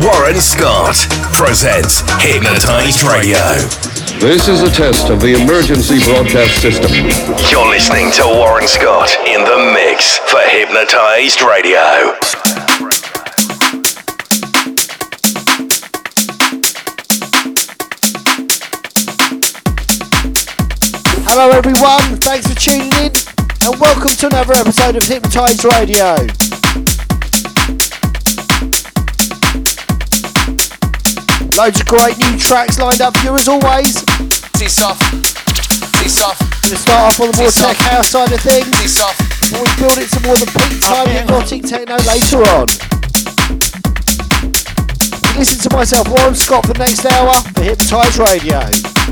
Warren Scott presents Hypnotized Radio. This is a test of the emergency broadcast system. You're listening to Warren Scott in the mix for Hypnotized Radio. Hello, everyone. Thanks for tuning in, and welcome to another episode of Hypnotized Radio. Loads of great new tracks lined up for you as always. T-Soft, T-Soft. Gonna start off on the more tech house side of things. T-Soft. Before we build it to more the peak time hypnotic techno later on. Listen to myself, Warren Scott, for the next hour for Hypnotized Radio.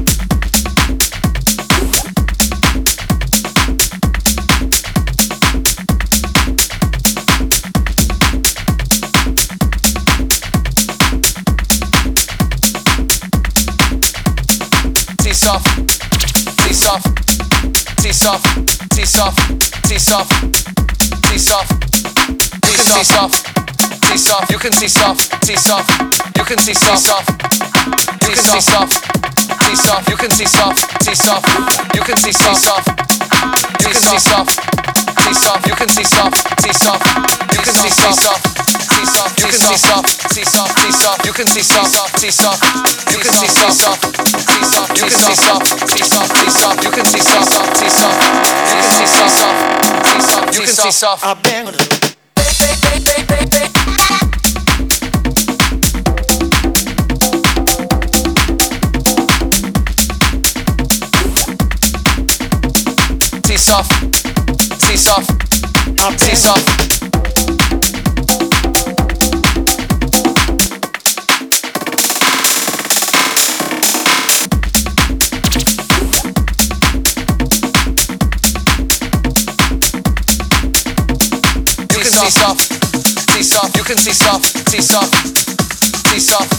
off, piece off, piece off, piece off, piece off, piece off, piece off, piece off. You can see soft, piece off. You can see soft, you can see soft, piece off. You can see soft, piece off. You can see soft, you can see soft, piece off. You can see soft, piece off. You can see soft, piece see soft, you can see soft, see soft, see soft, you can see soft, see soft, you can see soft, see soft, you can see soft, see soft, see soft, you can see soft, see soft, you can see soft, see soft, you can see soft. I've been See soft, see soft, see soft. You can T-Soft, T-Soft, you can T-Soft, T-Soft, T-Soft.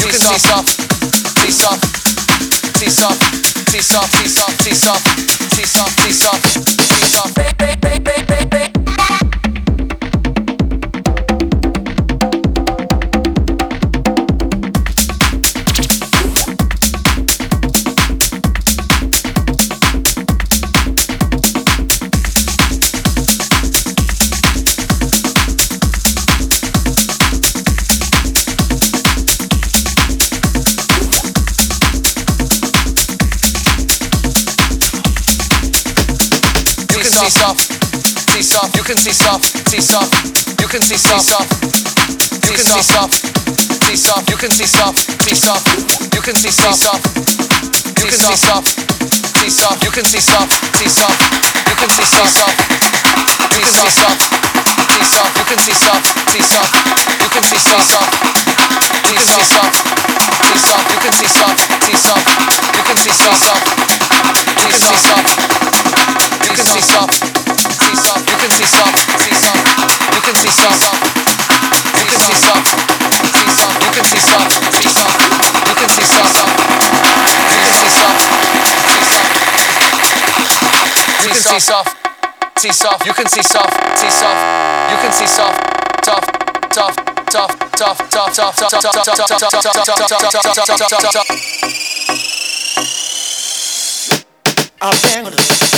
You can T-Soft, T-Soft, T-Soft, T-Soft, T-Soft, T-Soft, T-Soft, T-Soft, T-Soft. You can T-Soft, T-Soft, see soft, see soft. You can see soft, see soft. You can see soft, You can see soft, see soft. You can see soft, see soft. You can see soft, You can see soft, see soft. You can see soft, see soft. You can see soft, see soft. See soft. You can see soft, see soft. You can see soft, see soft. See soft. You can see soft, see soft. You can see soft, see soft you can see soft, see soft, you can see soft, you can see soft, see soft, you can see soft, see soft, you can see soft, you can see soft, you can see soft, see soft, you can see soft, see soft, you can see soft, tough, tough, tough, tough, tough, tough, tough, tough, tough, tough, tough, tough, tough, tough, tough. I've been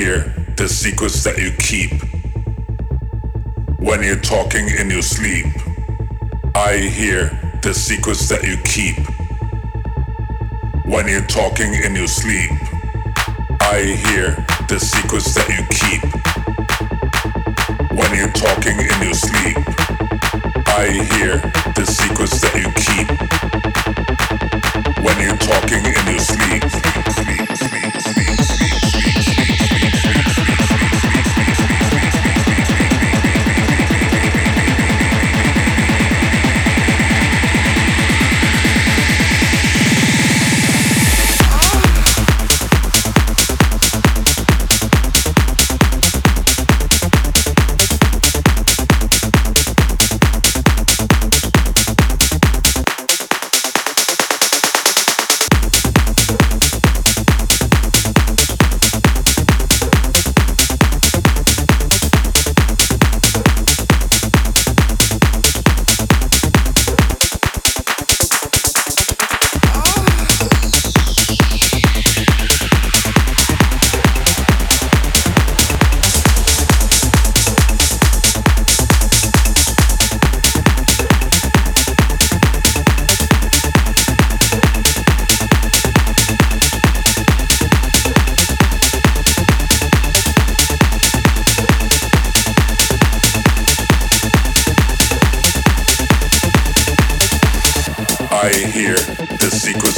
hear the secrets that you keep. When you're talking in your sleep, I hear the secrets that you keep. When you're talking in your sleep, I hear the secrets that you keep. When you're talking in your sleep, I hear the secrets that you keep. When you're talking in your sleep, sleep,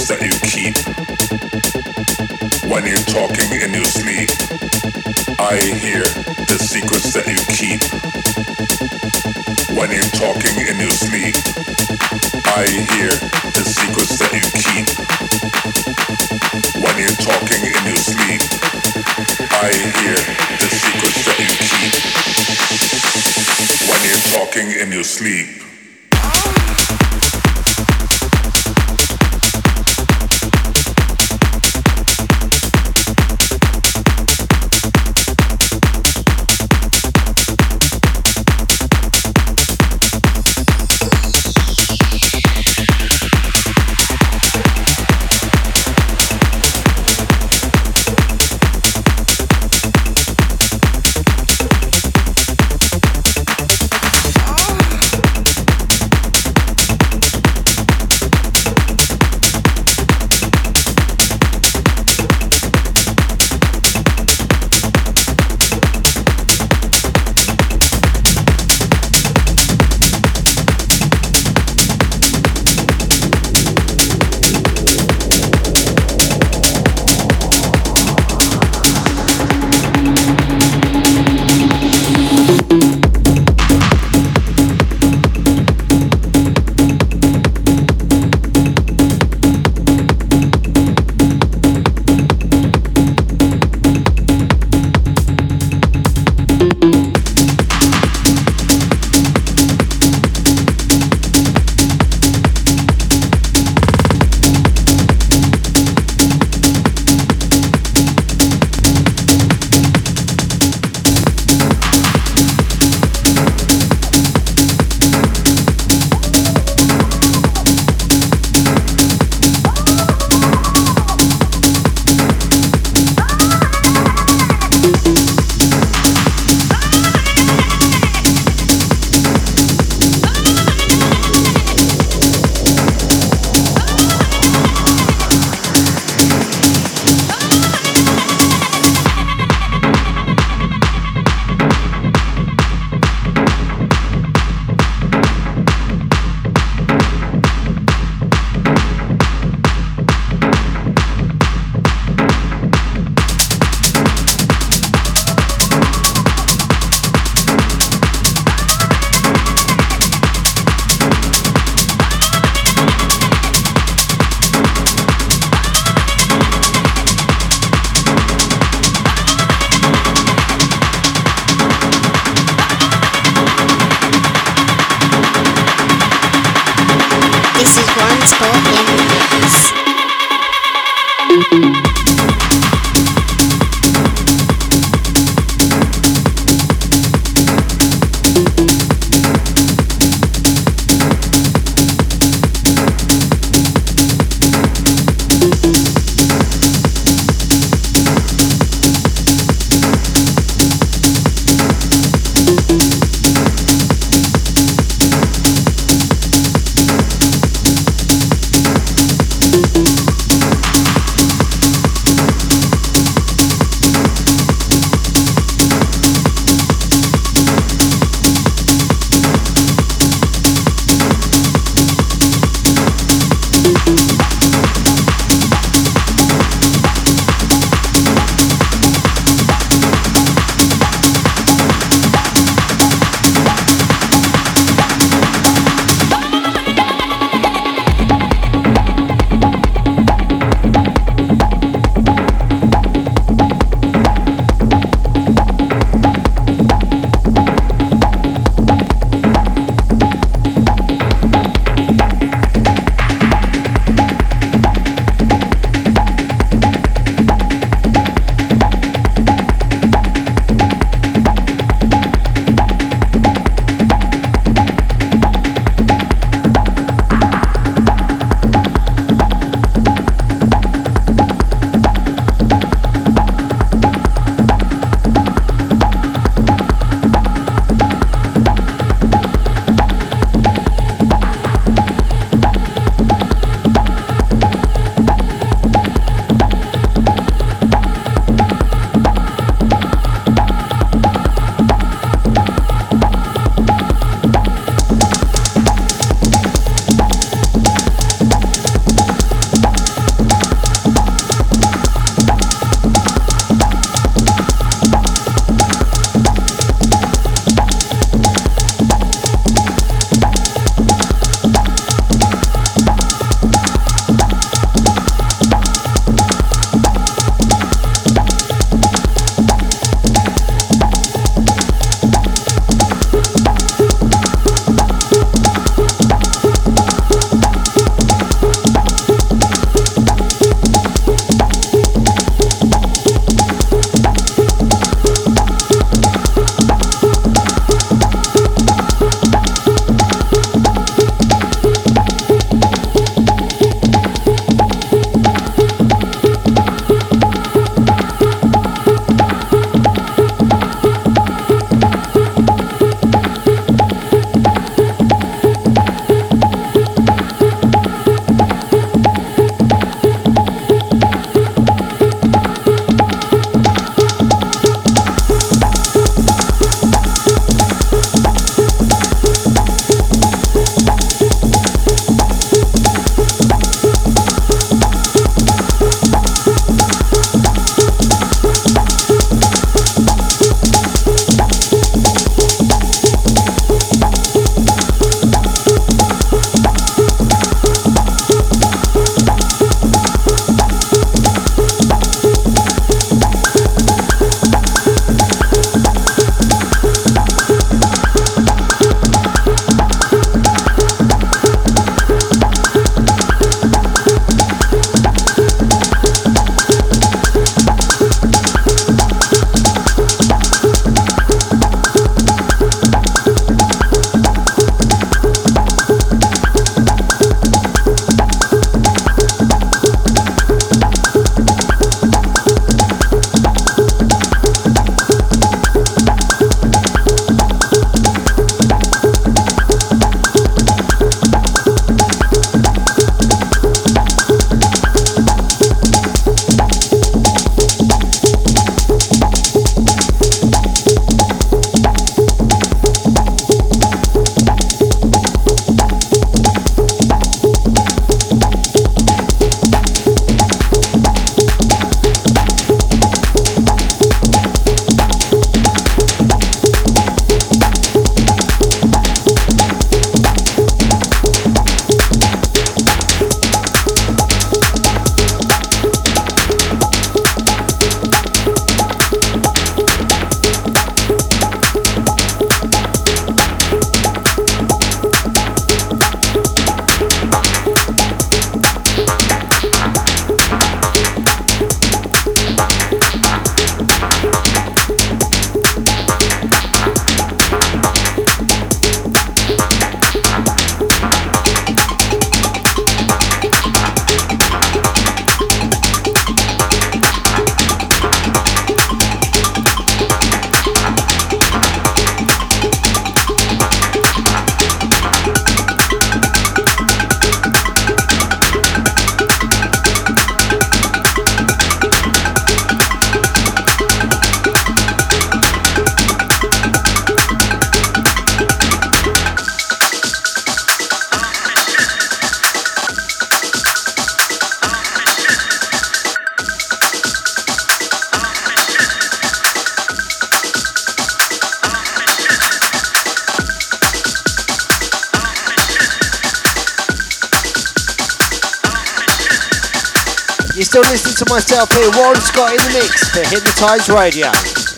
that you keep. When you're talking in your sleep, I hear the secrets that you keep. When you're talking in your sleep, I hear the secrets that you keep. When you're talking in your sleep, I hear the secrets that you keep. When you're talking in your sleep. Here, Warren Scott in the mix for Hypnotised Radio.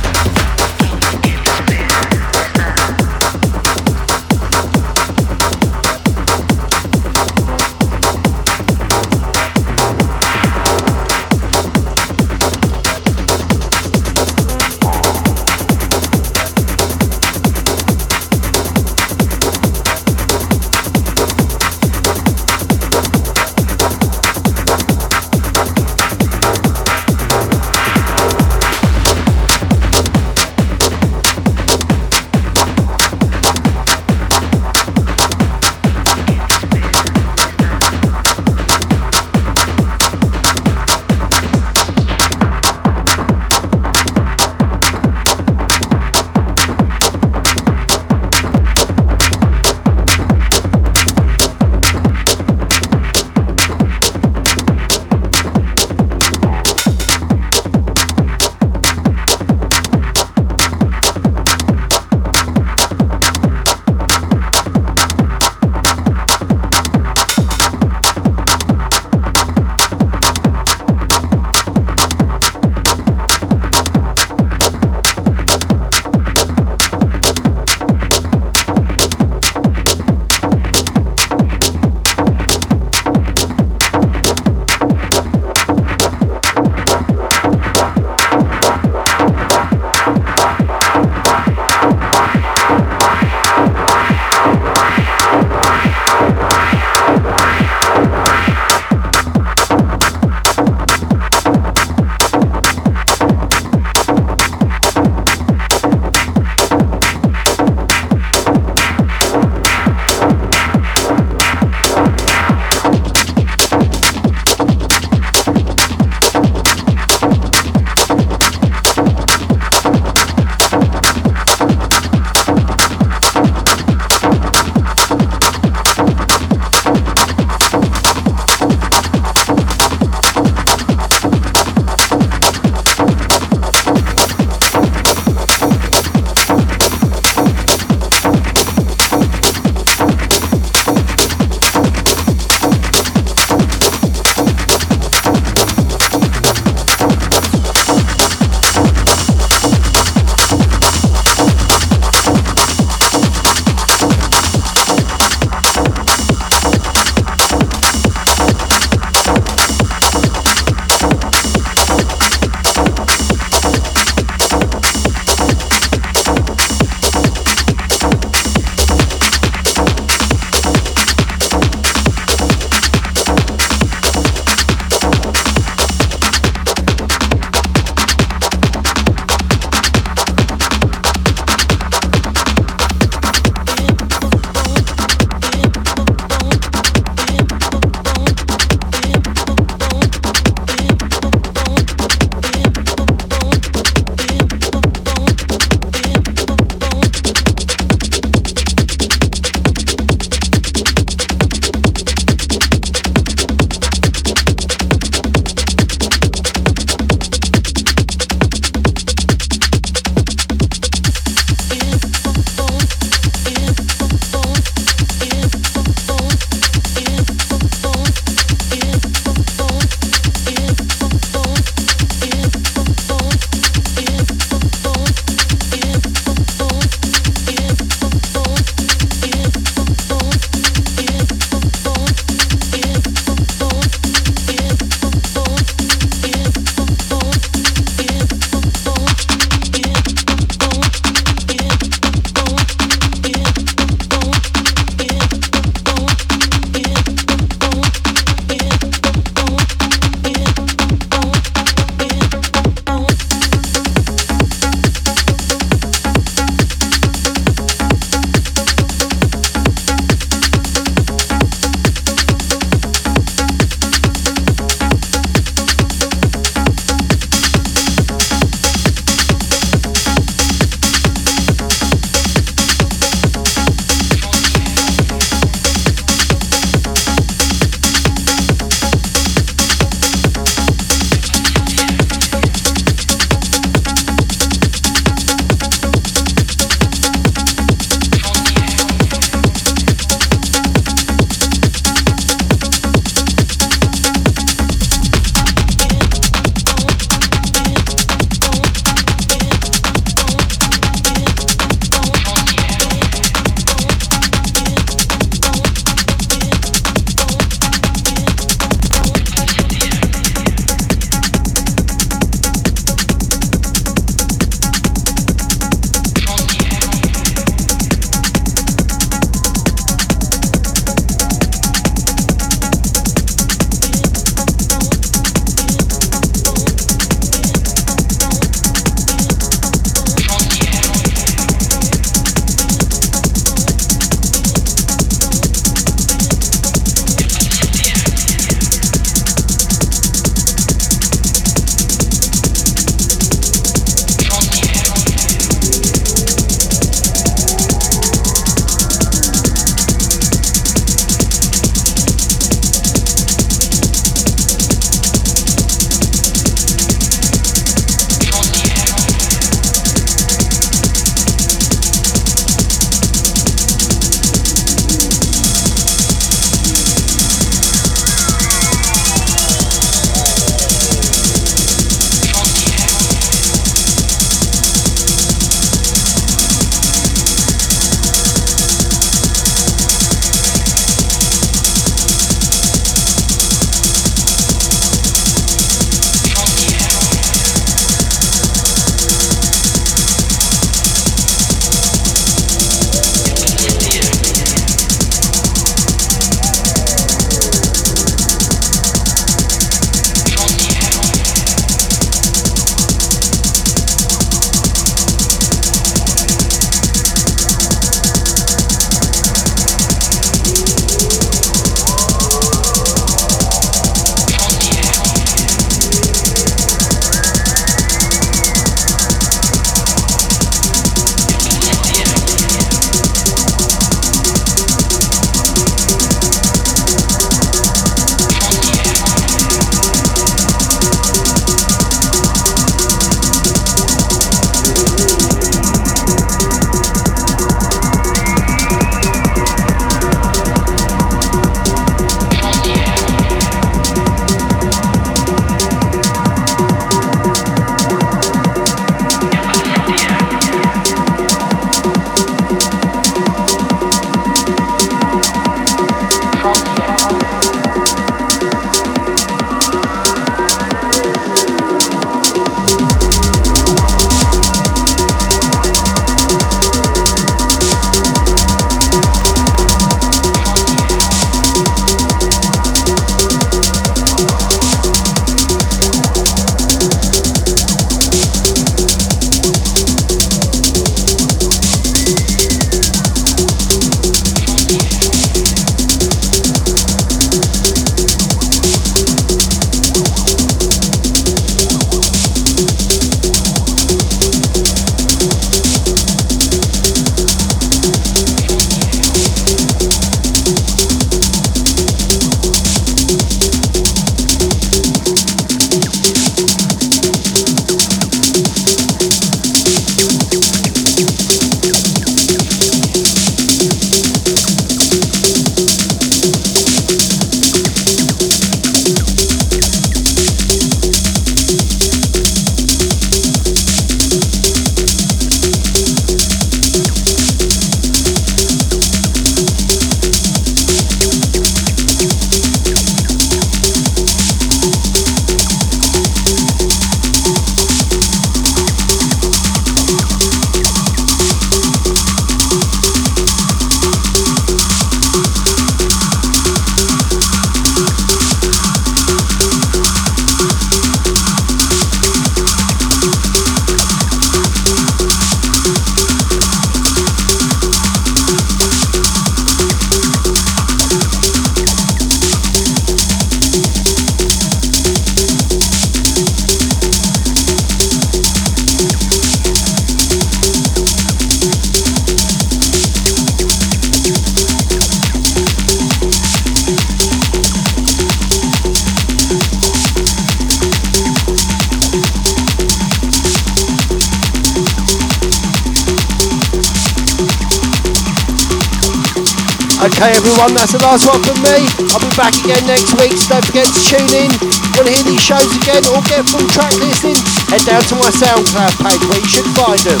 That's the last one from me. I'll be back again next week, so don't forget to tune in. Want to hear these shows again or get full track listing? Head down to my SoundCloud page where you should find them.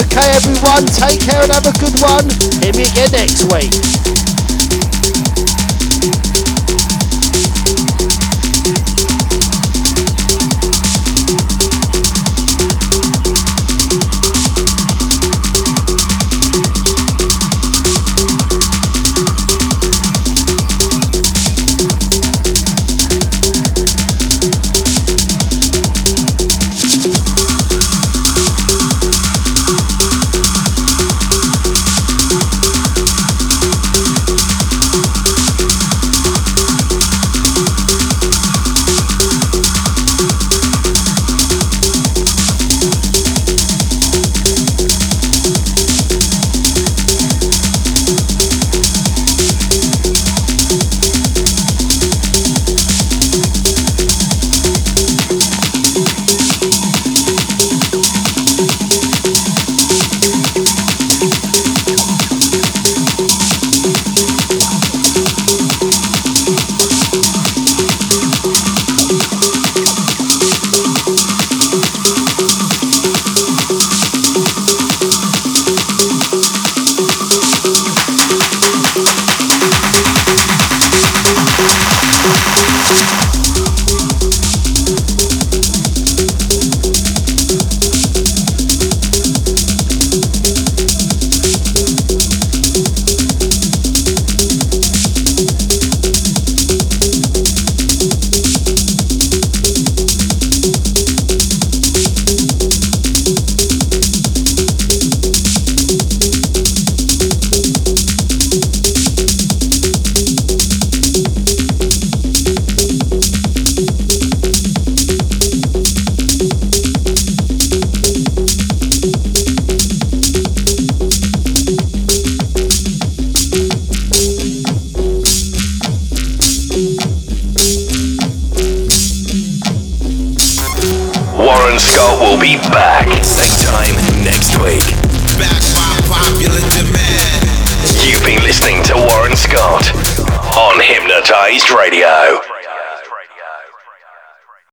Okay, everyone, take care and have a good one. Hear me again next week.